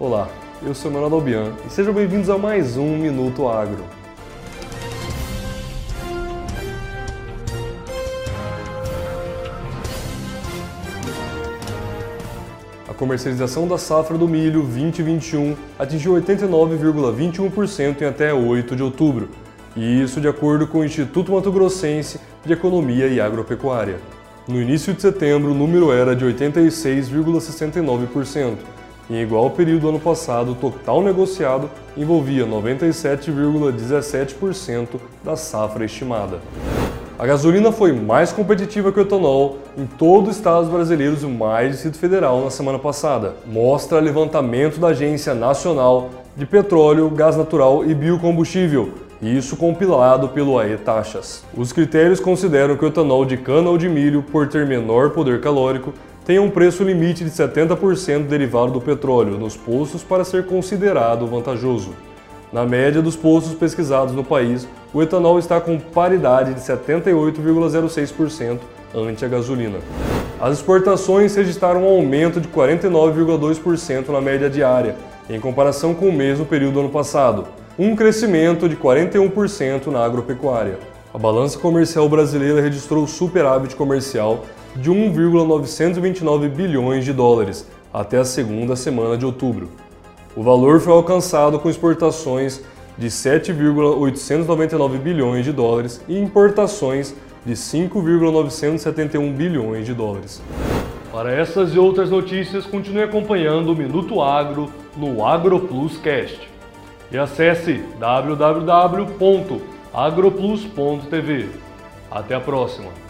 Olá, eu sou Manuel Albian e sejam bem-vindos a mais um Minuto Agro. A comercialização da safra do milho 2021 atingiu 89,21% em até 8 de outubro, e isso de acordo com o Instituto Mato Grossense de Economia e Agropecuária. No início de setembro, o número era de 86,69%. Em igual período do ano passado, o total negociado envolvia 97,17% da safra estimada. A gasolina foi mais competitiva que o etanol em todos os estados brasileiros e o mais Distrito Federal na semana passada. Mostra levantamento da Agência Nacional de Petróleo, Gás Natural e Biocombustível, isso compilado pelo AE Taxas. Os critérios consideram que o etanol de cana ou de milho, por ter menor poder calórico, tem um preço limite de 70% derivado do petróleo nos postos para ser considerado vantajoso. Na média dos postos pesquisados no país, o etanol está com paridade de 78,06% ante a gasolina. As exportações registraram um aumento de 49,2% na média diária, em comparação com o mesmo período do ano passado, um crescimento de 41% na agropecuária. A balança comercial brasileira registrou superávit comercial de 1,929 bilhões de dólares até a segunda semana de outubro. O valor foi alcançado com exportações de 7,899 bilhões de dólares e importações de 5,971 bilhões de dólares. Para essas e outras notícias, continue acompanhando o Minuto Agro no AgroPlus Cast. E acesse www.agroplus.tv. Até a próxima!